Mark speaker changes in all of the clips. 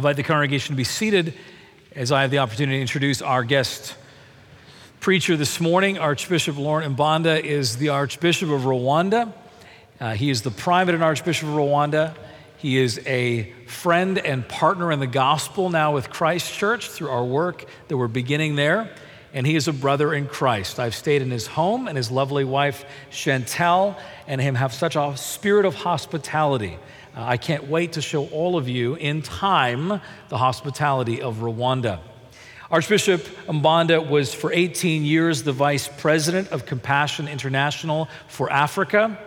Speaker 1: invite the congregation to be seated as I have the opportunity to introduce our guest preacher this morning. Archbishop Laurent Mbanda is the Archbishop of Rwanda. Uh, he is the primate and Archbishop of Rwanda. He is a friend and partner in the gospel now with Christ Church through our work that we're beginning there. And he is a brother in Christ. I've stayed in his home, and his lovely wife, Chantal, and him have such a spirit of hospitality. I can't wait to show all of you in time the hospitality of Rwanda. Archbishop Mbanda was for 18 years the vice president of Compassion International for Africa.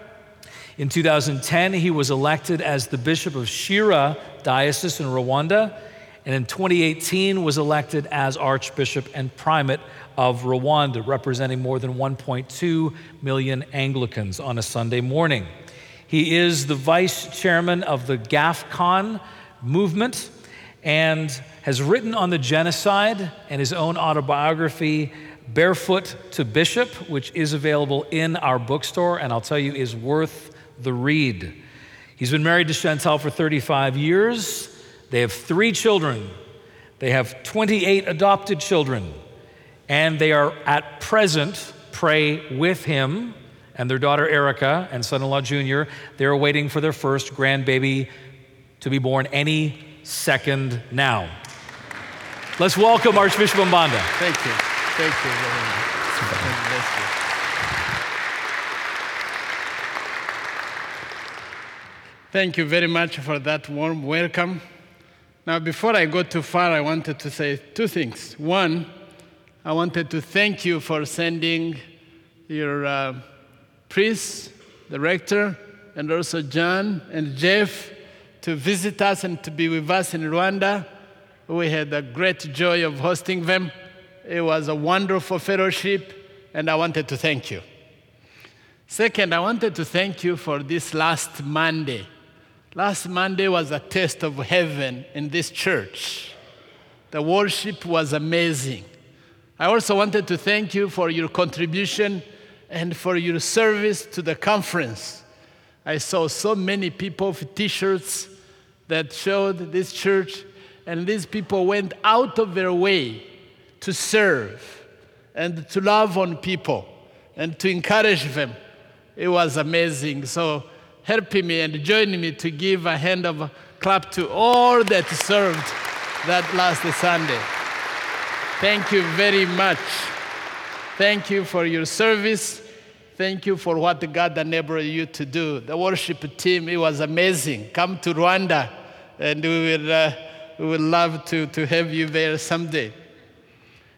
Speaker 1: In 2010, he was elected as the bishop of Shyira Diocese in Rwanda, and in 2018 was elected as archbishop and primate of Rwanda, representing more than 1.2 million Anglicans on a Sunday morning. He is the vice chairman of the GAFCON movement and has written on the genocide and his own autobiography, Barefoot to Bishop, which is available in our bookstore, and I'll tell you, is worth the read. He's been married to Chantal for 35 years. They have three children. They have 28 adopted children. And they are at present pray with him and their daughter Erica and son in law Junior. They're waiting for their first grandbaby to be born any second now. Let's welcome Archbishop Mbanda.
Speaker 2: Thank you. Thank you. Thank you very much for that warm welcome. Now, before I go too far, I wanted to say two things. One, I wanted to thank you for sending your uh, priest, the rector, and also John and Jeff to visit us and to be with us in Rwanda. We had the great joy of hosting them. It was a wonderful fellowship, and I wanted to thank you. Second, I wanted to thank you for this last Monday. Last Monday was a taste of heaven in this church. The worship was amazing. I also wanted to thank you for your contribution and for your service to the conference. I saw so many people with t shirts that showed this church, and these people went out of their way to serve and to love on people and to encourage them. It was amazing. So, helping me and joining me to give a hand of a clap to all that served that last Sunday. Thank you very much. Thank you for your service. Thank you for what God enabled you to do. The worship team, it was amazing. Come to Rwanda, and we will, uh, we will love to, to have you there someday.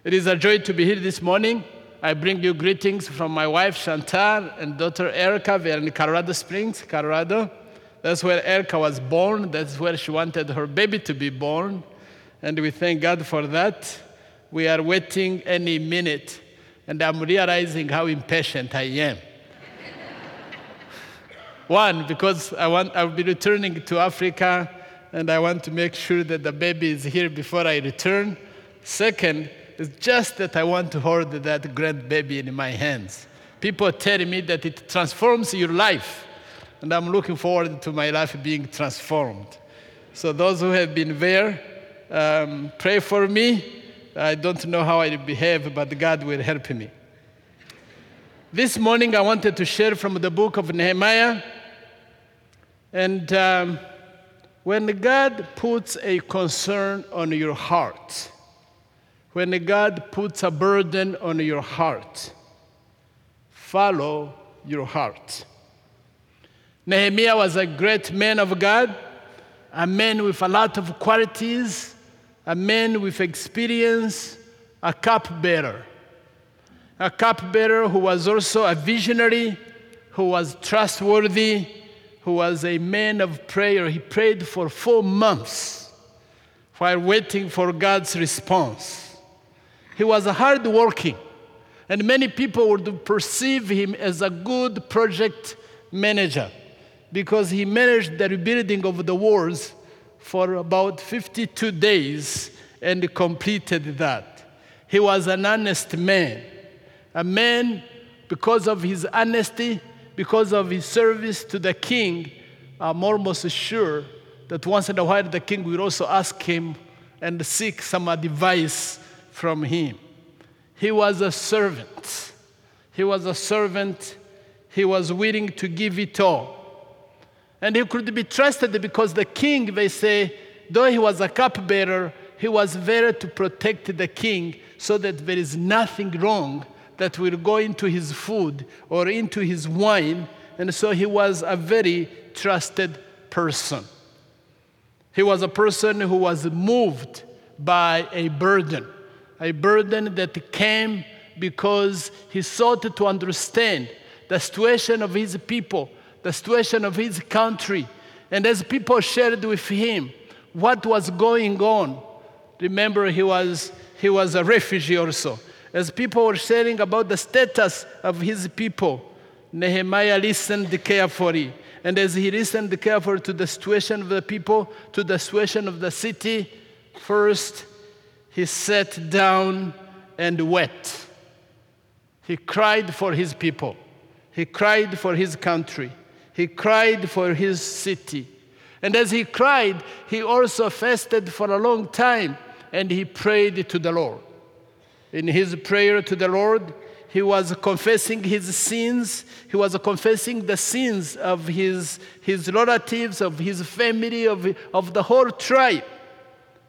Speaker 2: It is a joy to be here this morning. I bring you greetings from my wife Chantal and daughter Erica. They are in Colorado Springs, Colorado. That's where Erica was born. That's where she wanted her baby to be born. And we thank God for that. We are waiting any minute and I'm realizing how impatient I am. One, because I want, I'll be returning to Africa and I want to make sure that the baby is here before I return. Second, it's just that I want to hold that grandbaby in my hands. People tell me that it transforms your life, and I'm looking forward to my life being transformed. So, those who have been there, um, pray for me I don't know how I behave, but God will help me. This morning, I wanted to share from the book of Nehemiah. And um, when God puts a concern on your heart, when God puts a burden on your heart, follow your heart. Nehemiah was a great man of God, a man with a lot of qualities a man with experience, a cupbearer. A cupbearer who was also a visionary, who was trustworthy, who was a man of prayer. He prayed for four months while waiting for God's response. He was hardworking, and many people would perceive him as a good project manager because he managed the rebuilding of the walls for about 52 days and completed that. He was an honest man. A man, because of his honesty, because of his service to the king, I'm almost sure that once in a while the king will also ask him and seek some advice from him. He was a servant. He was a servant. He was willing to give it all. And he could be trusted because the king, they say, though he was a cupbearer, he was there to protect the king so that there is nothing wrong that will go into his food or into his wine. And so he was a very trusted person. He was a person who was moved by a burden, a burden that came because he sought to understand the situation of his people, the situation of his country. And as people shared with him what was going on, remember he was, he was a refugee also. As people were sharing about the status of his people, Nehemiah listened carefully. And as he listened carefully to the situation of the people, to the situation of the city, first he sat down and wept. He cried for his people. He cried for his country. He cried for his city. And as he cried, he also fasted for a long time and he prayed to the Lord. In his prayer to the Lord, he was confessing his sins. He was confessing the sins of his, his relatives, of his family, of, of the whole tribe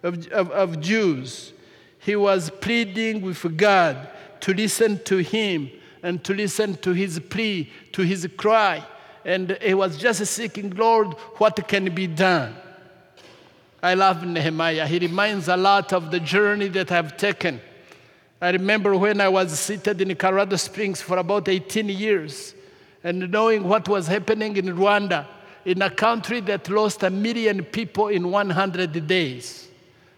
Speaker 2: of, of, of Jews. He was pleading with God to listen to him and to listen to his plea, to his cry. And he was just seeking, Lord, what can be done? I love Nehemiah. He reminds a lot of the journey that I've taken. I remember when I was seated in Colorado Springs for about 18 years and knowing what was happening in Rwanda, in a country that lost a million people in 100 days.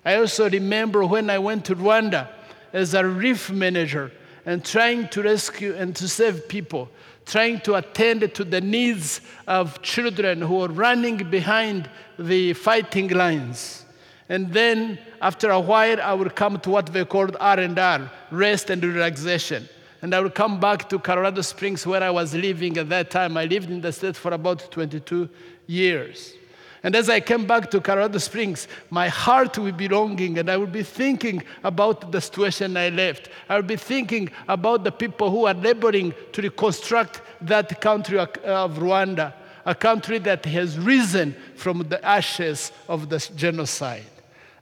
Speaker 2: I also remember when I went to Rwanda as a relief manager and trying to rescue and to save people, trying to attend to the needs of children who were running behind the fighting lines. And then after a while, I would come to what they called R&R, rest and relaxation. And I would come back to Colorado Springs where I was living at that time. I lived in the state for about 22 years. And as I came back to Colorado Springs, my heart would be longing and I would be thinking about the situation I left. I would be thinking about the people who are laboring to reconstruct that country of Rwanda, a country that has risen from the ashes of the genocide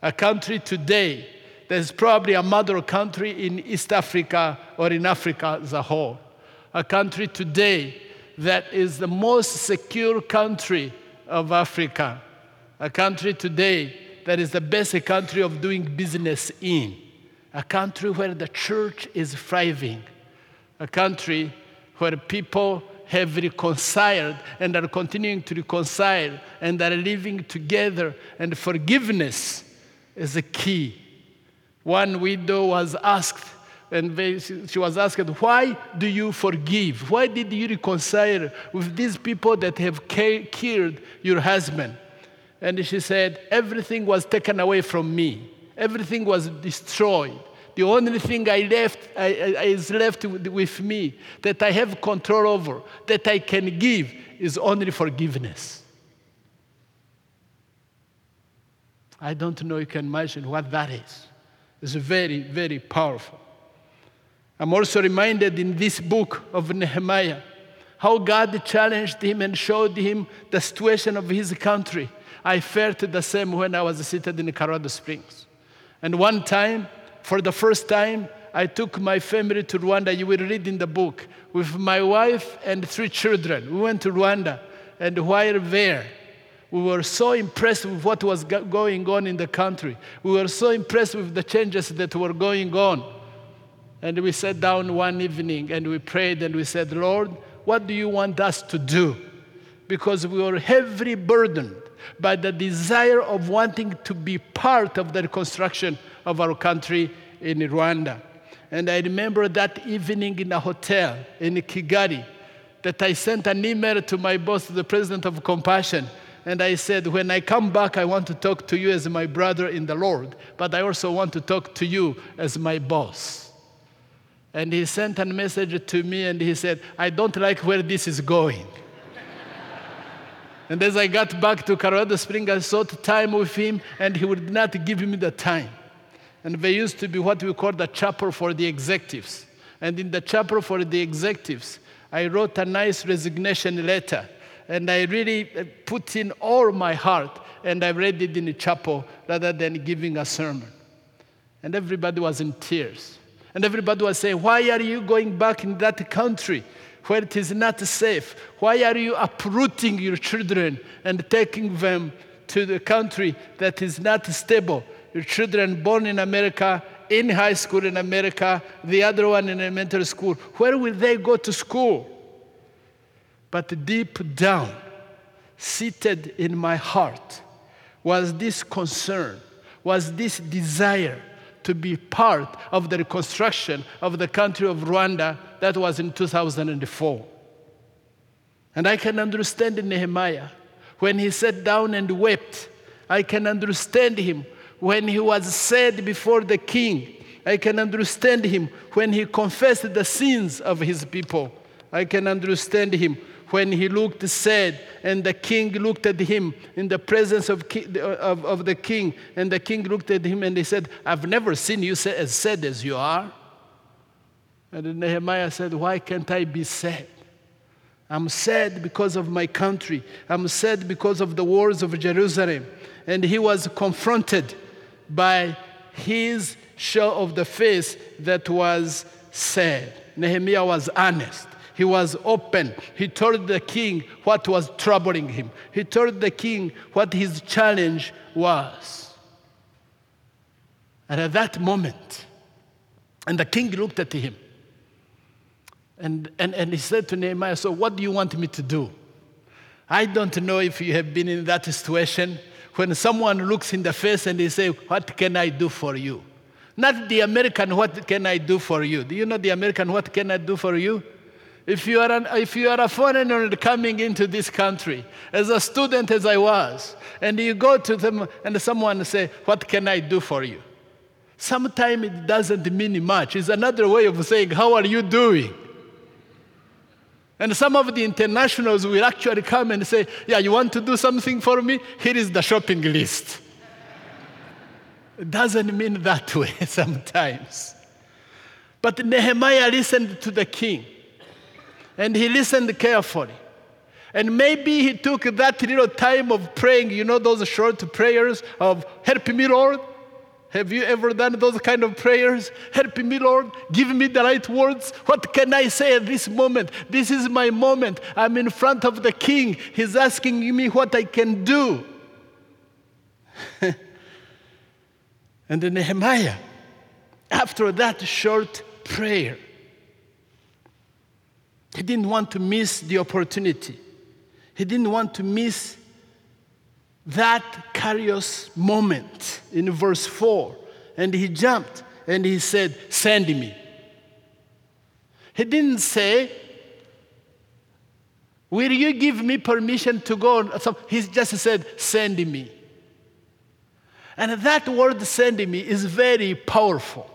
Speaker 2: a country today that is probably a mother country in East Africa or in Africa as a whole. A country today that is the most secure country of Africa. A country today that is the best country of doing business in. A country where the church is thriving. A country where people have reconciled and are continuing to reconcile and are living together and forgiveness is a key. One widow was asked, and they, she was asked, Why do you forgive? Why did you reconcile with these people that have killed your husband? And she said, Everything was taken away from me, everything was destroyed. The only thing I left I, I, is left with, with me that I have control over, that I can give, is only forgiveness. I don't know you can imagine what that is. It's very, very powerful. I'm also reminded in this book of Nehemiah how God challenged him and showed him the situation of his country. I felt the same when I was seated in Colorado Springs. And one time, for the first time, I took my family to Rwanda. You will read in the book with my wife and three children. We went to Rwanda, and while there, we were so impressed with what was going on in the country. We were so impressed with the changes that were going on. And we sat down one evening and we prayed and we said, Lord, what do you want us to do? Because we were heavily burdened by the desire of wanting to be part of the reconstruction of our country in Rwanda. And I remember that evening in a hotel in Kigali that I sent an email to my boss, the president of Compassion, and I said, When I come back, I want to talk to you as my brother in the Lord, but I also want to talk to you as my boss. And he sent a message to me and he said, I don't like where this is going. And as I got back to Colorado Springs, I sought time with him, and he would not give me the time. And there used to be what we call the chapel for the executives. And in the chapel for the executives, I wrote a nice resignation letter. And I really uh, put in all my heart, and I read it in the chapel rather than giving a sermon. And everybody was in tears. And everybody was saying, Why are you going back in that country? where it is not safe? Why are you uprooting your children and taking them to the country that is not stable? Your children born in America, in high school in America, the other one in elementary school. Where will they go to school? But deep down, seated in my heart, was this concern, was this desire to be part of the reconstruction of the country of Rwanda that was in 2004. And I can understand Nehemiah when he sat down and wept. I can understand him when he was said before the king. I can understand him when he confessed the sins of his people. I can understand him when he looked sad and the king looked at him in the presence of, of, of the king and the king looked at him and he said i've never seen you as sad as you are. And nehemiah said why can't i be sad? I'm sad because of my country. I'm sad because of the wars of jerusalem. And he was confronted by his show of the face that was sad. Nehemiah was honest he was open. He told the king what was troubling him. He told the king what his challenge was. And at that moment, and the king looked at him and, and, and he said to Nehemiah, So, what do you want me to do? I don't know if you have been in that situation when someone looks in the face and they say, What can I do for you? Not the American, What can I do for you? Do you know the American, What can I do for you? If you, are an, if you are a foreigner coming into this country, as a student as I was, and you go to them and someone say, What can I do for you? Sometimes it doesn't mean much. It's another way of saying, How are you doing? And some of the internationals will actually come and say, Yeah, you want to do something for me? Here is the shopping list. It doesn't mean that way sometimes. But Nehemiah listened to the king and he listened carefully. And maybe he took that little time of praying, you know, those short prayers of, Help me, Lord. Have you ever done those kind of prayers? Help me, Lord. Give me the right words. What can I say at this moment? This is my moment. I'm in front of the king. He's asking me what I can do. and Nehemiah, after that short prayer, he didn't want to miss the opportunity. He didn't want to miss that curious moment in verse 4. And he jumped and he said, Send me. He didn't say, Will you give me permission to go? He just said, Send me. And that word, send me, is very powerful.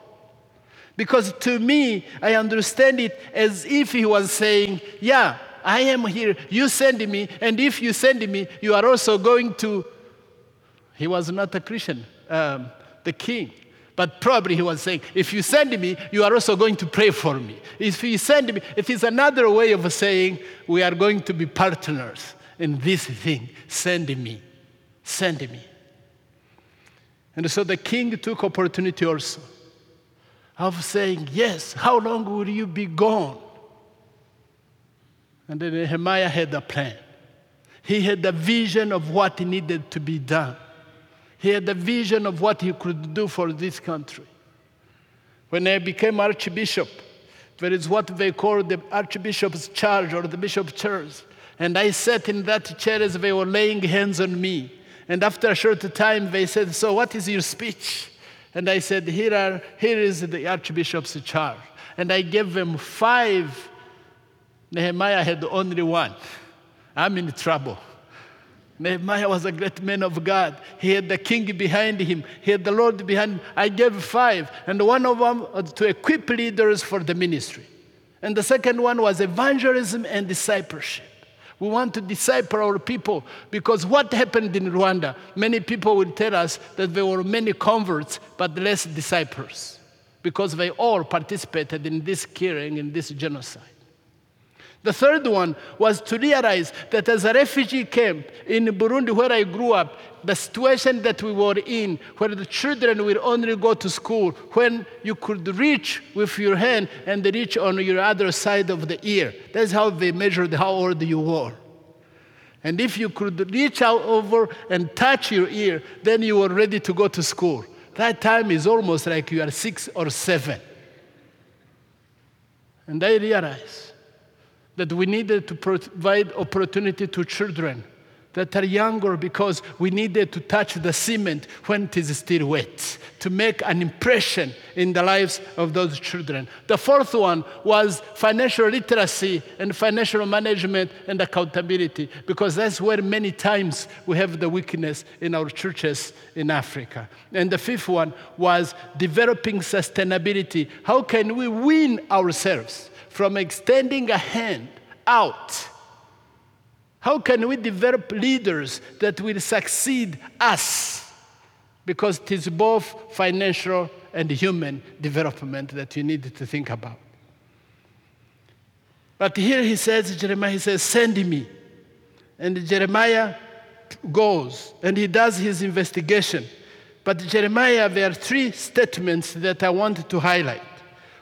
Speaker 2: Because to me, I understand it as if he was saying, Yeah, I am here, you send me, and if you send me, you are also going to. He was not a Christian, um, the king. But probably he was saying, if you send me, you are also going to pray for me. If you send me, it is another way of saying, we are going to be partners in this thing. Send me. Send me. And so the king took opportunity also of saying, Yes, how long will you be gone? And then Nehemiah had a plan. He had a vision of what needed to be done. He had a vision of what he could do for this country. When I became archbishop, there is what they call the archbishop's charge or the bishop's chair. And I sat in that chair as they were laying hands on me. And after a short time, they said, So, what is your speech? And I said, Here, are, here is the Archbishop's charge. And I gave them five. Nehemiah had only one. I'm in trouble. Nehemiah was a great man of God. He had the king behind him, he had the Lord behind him. I gave five, and one of them was to equip leaders for the ministry. And the second one was evangelism and discipleship. We want to disciple our people because what happened in Rwanda? Many people will tell us that there were many converts but less disciples because they all participated in this killing, in this genocide. The third one was to realize that as a refugee camp in Burundi, where I grew up, the situation that we were in, where the children will only go to school when you could reach with your hand and reach on your other side of the ear. That's how they measured how old you were. And if you could reach out over and touch your ear, then you were ready to go to school. That time is almost like you are six or seven. And I realized that we needed to provide opportunity to children that are younger because we needed to touch the cement when it is still wet to make an impression in the lives of those children. The fourth one was financial literacy and financial management and accountability because that's where many times we have the weakness in our churches in Africa. And the fifth one was developing sustainability. How can we win ourselves from extending a hand out? How can we develop leaders that will succeed us? Because it is both financial and human development that you need to think about. But here he says, Jeremiah, he says, Send me. And Jeremiah goes and he does his investigation. But Jeremiah, there are three statements that I want to highlight.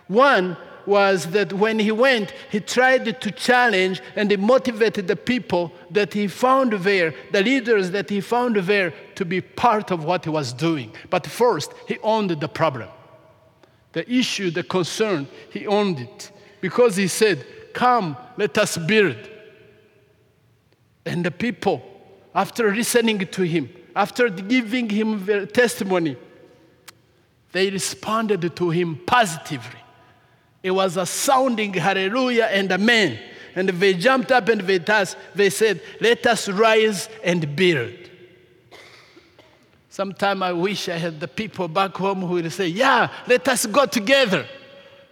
Speaker 2: One was that when he went, he tried to challenge and he motivated the people that he found there, the leaders that he found there, to be part of what he was doing. But first, he owned the problem. The issue, the concern, he owned it. Because he said, Come, let us build. And the people, after listening to him, after giving him their testimony, they responded to him positively. It was a sounding hallelujah and amen. And they jumped up and they, tasked, they said, Let us rise and build. Sometimes I wish I had the people back home who would say, Yeah, let us go together.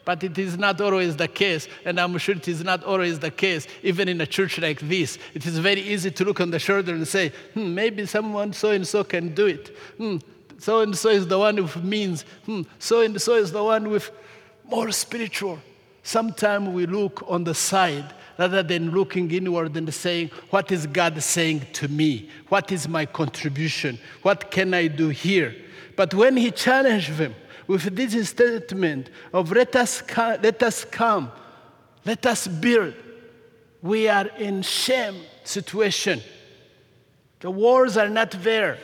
Speaker 2: But it is not always the case, and I'm sure it is not always the case, even in a church like this. It is very easy to look on the shoulder and say, hmm, maybe someone so and so can do it. Hmm, so and so is the one with means. Hmm, so and so is the one with more spiritual. Sometimes we look on the side rather than looking inward and saying, What is God saying to me? What is my contribution? What can I do here? But when he challenged them with this statement of let us, come, let us come, let us build, we are in shame situation. The wars are not there.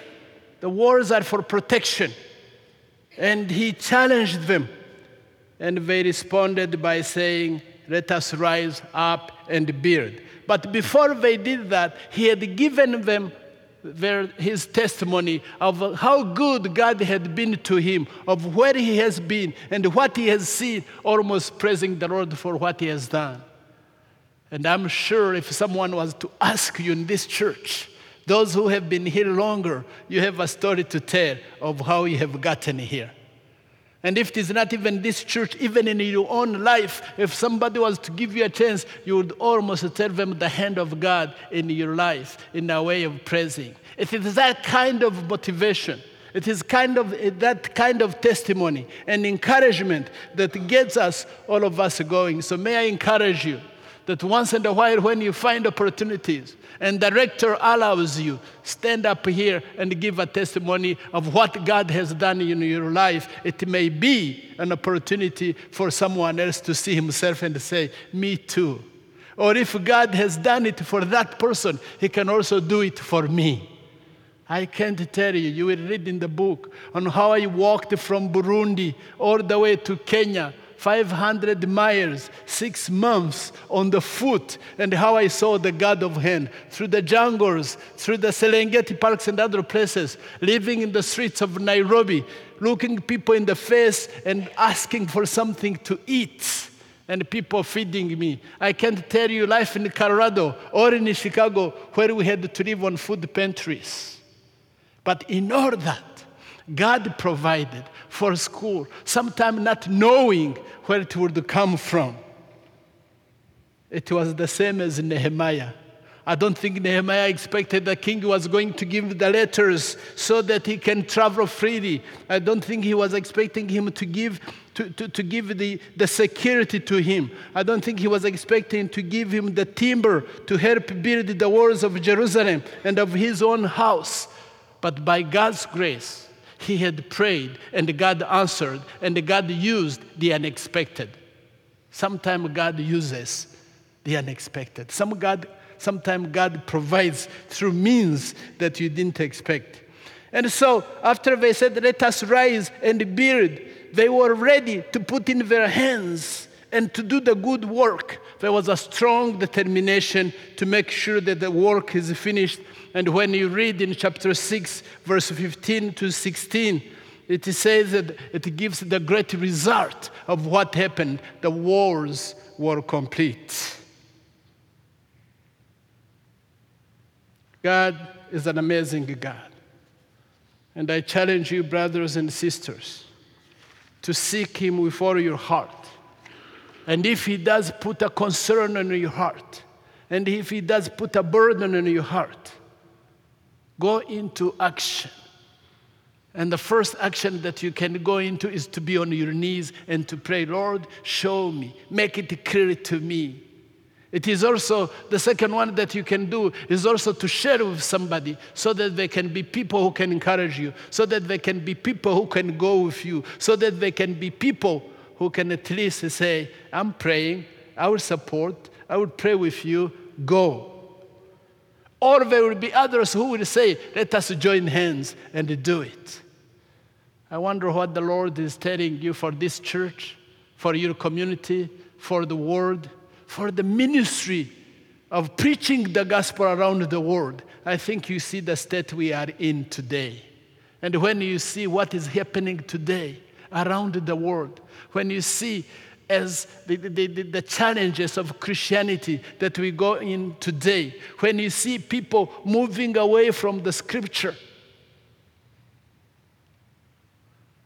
Speaker 2: The wars are for protection. And he challenged them and they responded by saying, Let us rise up and build. But before they did that, he had given them their, his testimony of how good God had been to him, of where he has been, and what he has seen, almost praising the Lord for what he has done. And I'm sure if someone was to ask you in this church, those who have been here longer, you have a story to tell of how you have gotten here. And if it is not even this church, even in your own life, if somebody was to give you a chance, you would almost tell them the hand of God in your life in a way of praising. If It is that kind of motivation. It is kind of eh, that kind of testimony and encouragement that gets us, all of us, going. So may I encourage you that once in a while, when you find opportunities, and the director allows you, stand up here and give a testimony of what God has done in your life. It may be an opportunity for someone else to see himself and say, Me too. Or if God has done it for that person, He can also do it for me. I can't tell you. You will read in the book on how I walked from Burundi all the way to Kenya 500 miles, six months on the foot, and how I saw the God of Hand through the jungles, through the Serengeti parks and other places, living in the streets of Nairobi, looking people in the face and asking for something to eat. And people feeding me. I can't tell you life in Colorado or in Chicago where we had to live on food pantries. But in all that, God provided for school, sometimes not knowing where it would come from. It was the same as Nehemiah. I don't think Nehemiah expected the king was going to give the letters so that he can travel freely. I don't think he was expecting him to give, to, to, to give the, the security to him. I don't think he was expecting to give him the timber to help build the walls of Jerusalem and of his own house. But by God's grace, he had prayed and God answered and God used the unexpected. Sometimes God uses the unexpected. Some God Sometimes God provides through means that you didn't expect. And so, after they said, Let us rise and build, they were ready to put in their hands and to do the good work. There was a strong determination to make sure that the work is finished. And when you read in chapter 6, verse 15 to 16, it says that it gives the great result of what happened. The wars were complete. God is an amazing God. And I challenge you, brothers and sisters, to seek Him with all your heart. And if He does put a concern on your heart, and if He does put a burden on your heart, go into action. And the first action that you can go into is to be on your knees and to pray, Lord, show me, make it clear to me it is also the second one that you can do is also to share with somebody so that they can be people who can encourage you, so that they can be people who can go with you, so that they can be people who can at least say, I'm praying, I will support, I will pray with you, go. Or there will be others who will say, Let us join hands and do it. I wonder what the Lord is telling you for this church, for your community, for the world for the ministry of preaching the gospel around the world, I think you see the state we are in today. And when you see what is happening today around the world, when you see as the, the, the, the, challenges of Christianity that we go in today, when you see people moving away from the scripture,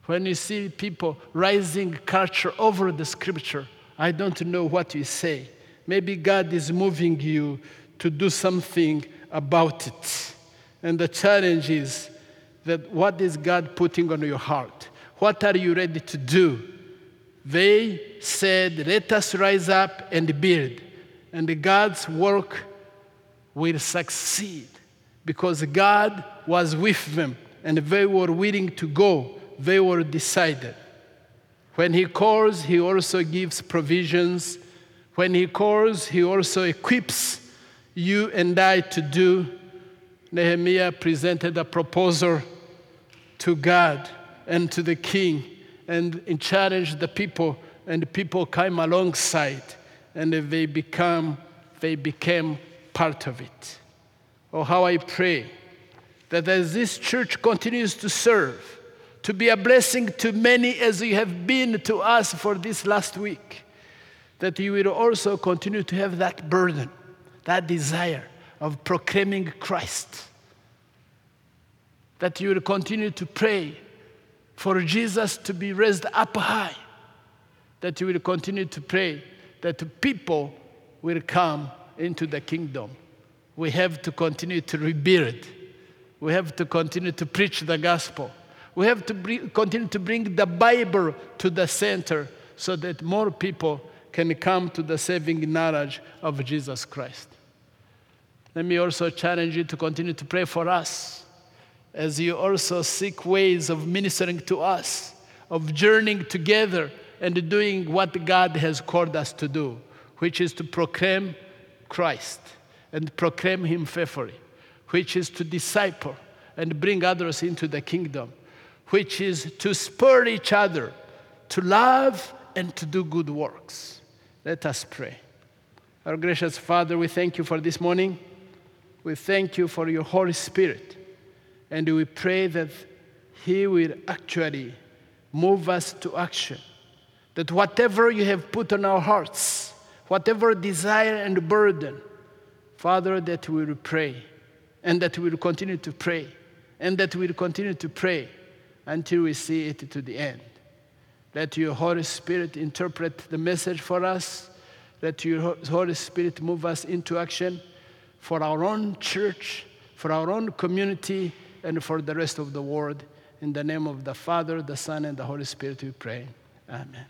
Speaker 2: when you see people rising culture over the scripture, I don't know what you say. Maybe God is moving you to do something about it. And the challenge is that what is God putting on your heart? What are you ready to do? They said, Let us rise up and build. And God's work will succeed because God was with them and they were willing to go. They were decided. When He calls, He also gives provisions when He calls, He also equips you and I to do. Nehemiah presented a proposal to God and to the king and challenged the people, and the people came alongside and they, become, they became part of it. Oh, how I pray that as this church continues to serve, to be a blessing to many as you have been to us for this last week, that you will also continue to have that burden, that desire of proclaiming Christ. That you will continue to pray for Jesus to be raised up high. That you will continue to pray that people will come into the kingdom. We have to continue to rebuild. We have to continue to preach the gospel. We have to continue to bring the Bible to the center so that more people can come to the saving knowledge of Jesus Christ. Let me also challenge you to continue to pray for us as you also seek ways of ministering to us, of journeying together and doing what God has called us to do, which is to proclaim Christ and proclaim Him faithfully, which is to disciple and bring others into the kingdom, which is to spur each other to love and to do good works. Let us pray. Our gracious Father, we thank you for this morning. We thank you for your Holy Spirit. And we pray that He will actually move us to action. That whatever you have put on our hearts, whatever desire and burden, Father, that we will pray and that we will continue to pray and that we will continue to pray until we see it to the end. Let your Holy Spirit interpret the message for us. Let your Holy Spirit move us into action. for our own church, for our own community, and for the rest of the world. In the name of the Father, the Son, and the Holy Spirit, we pray. Amen.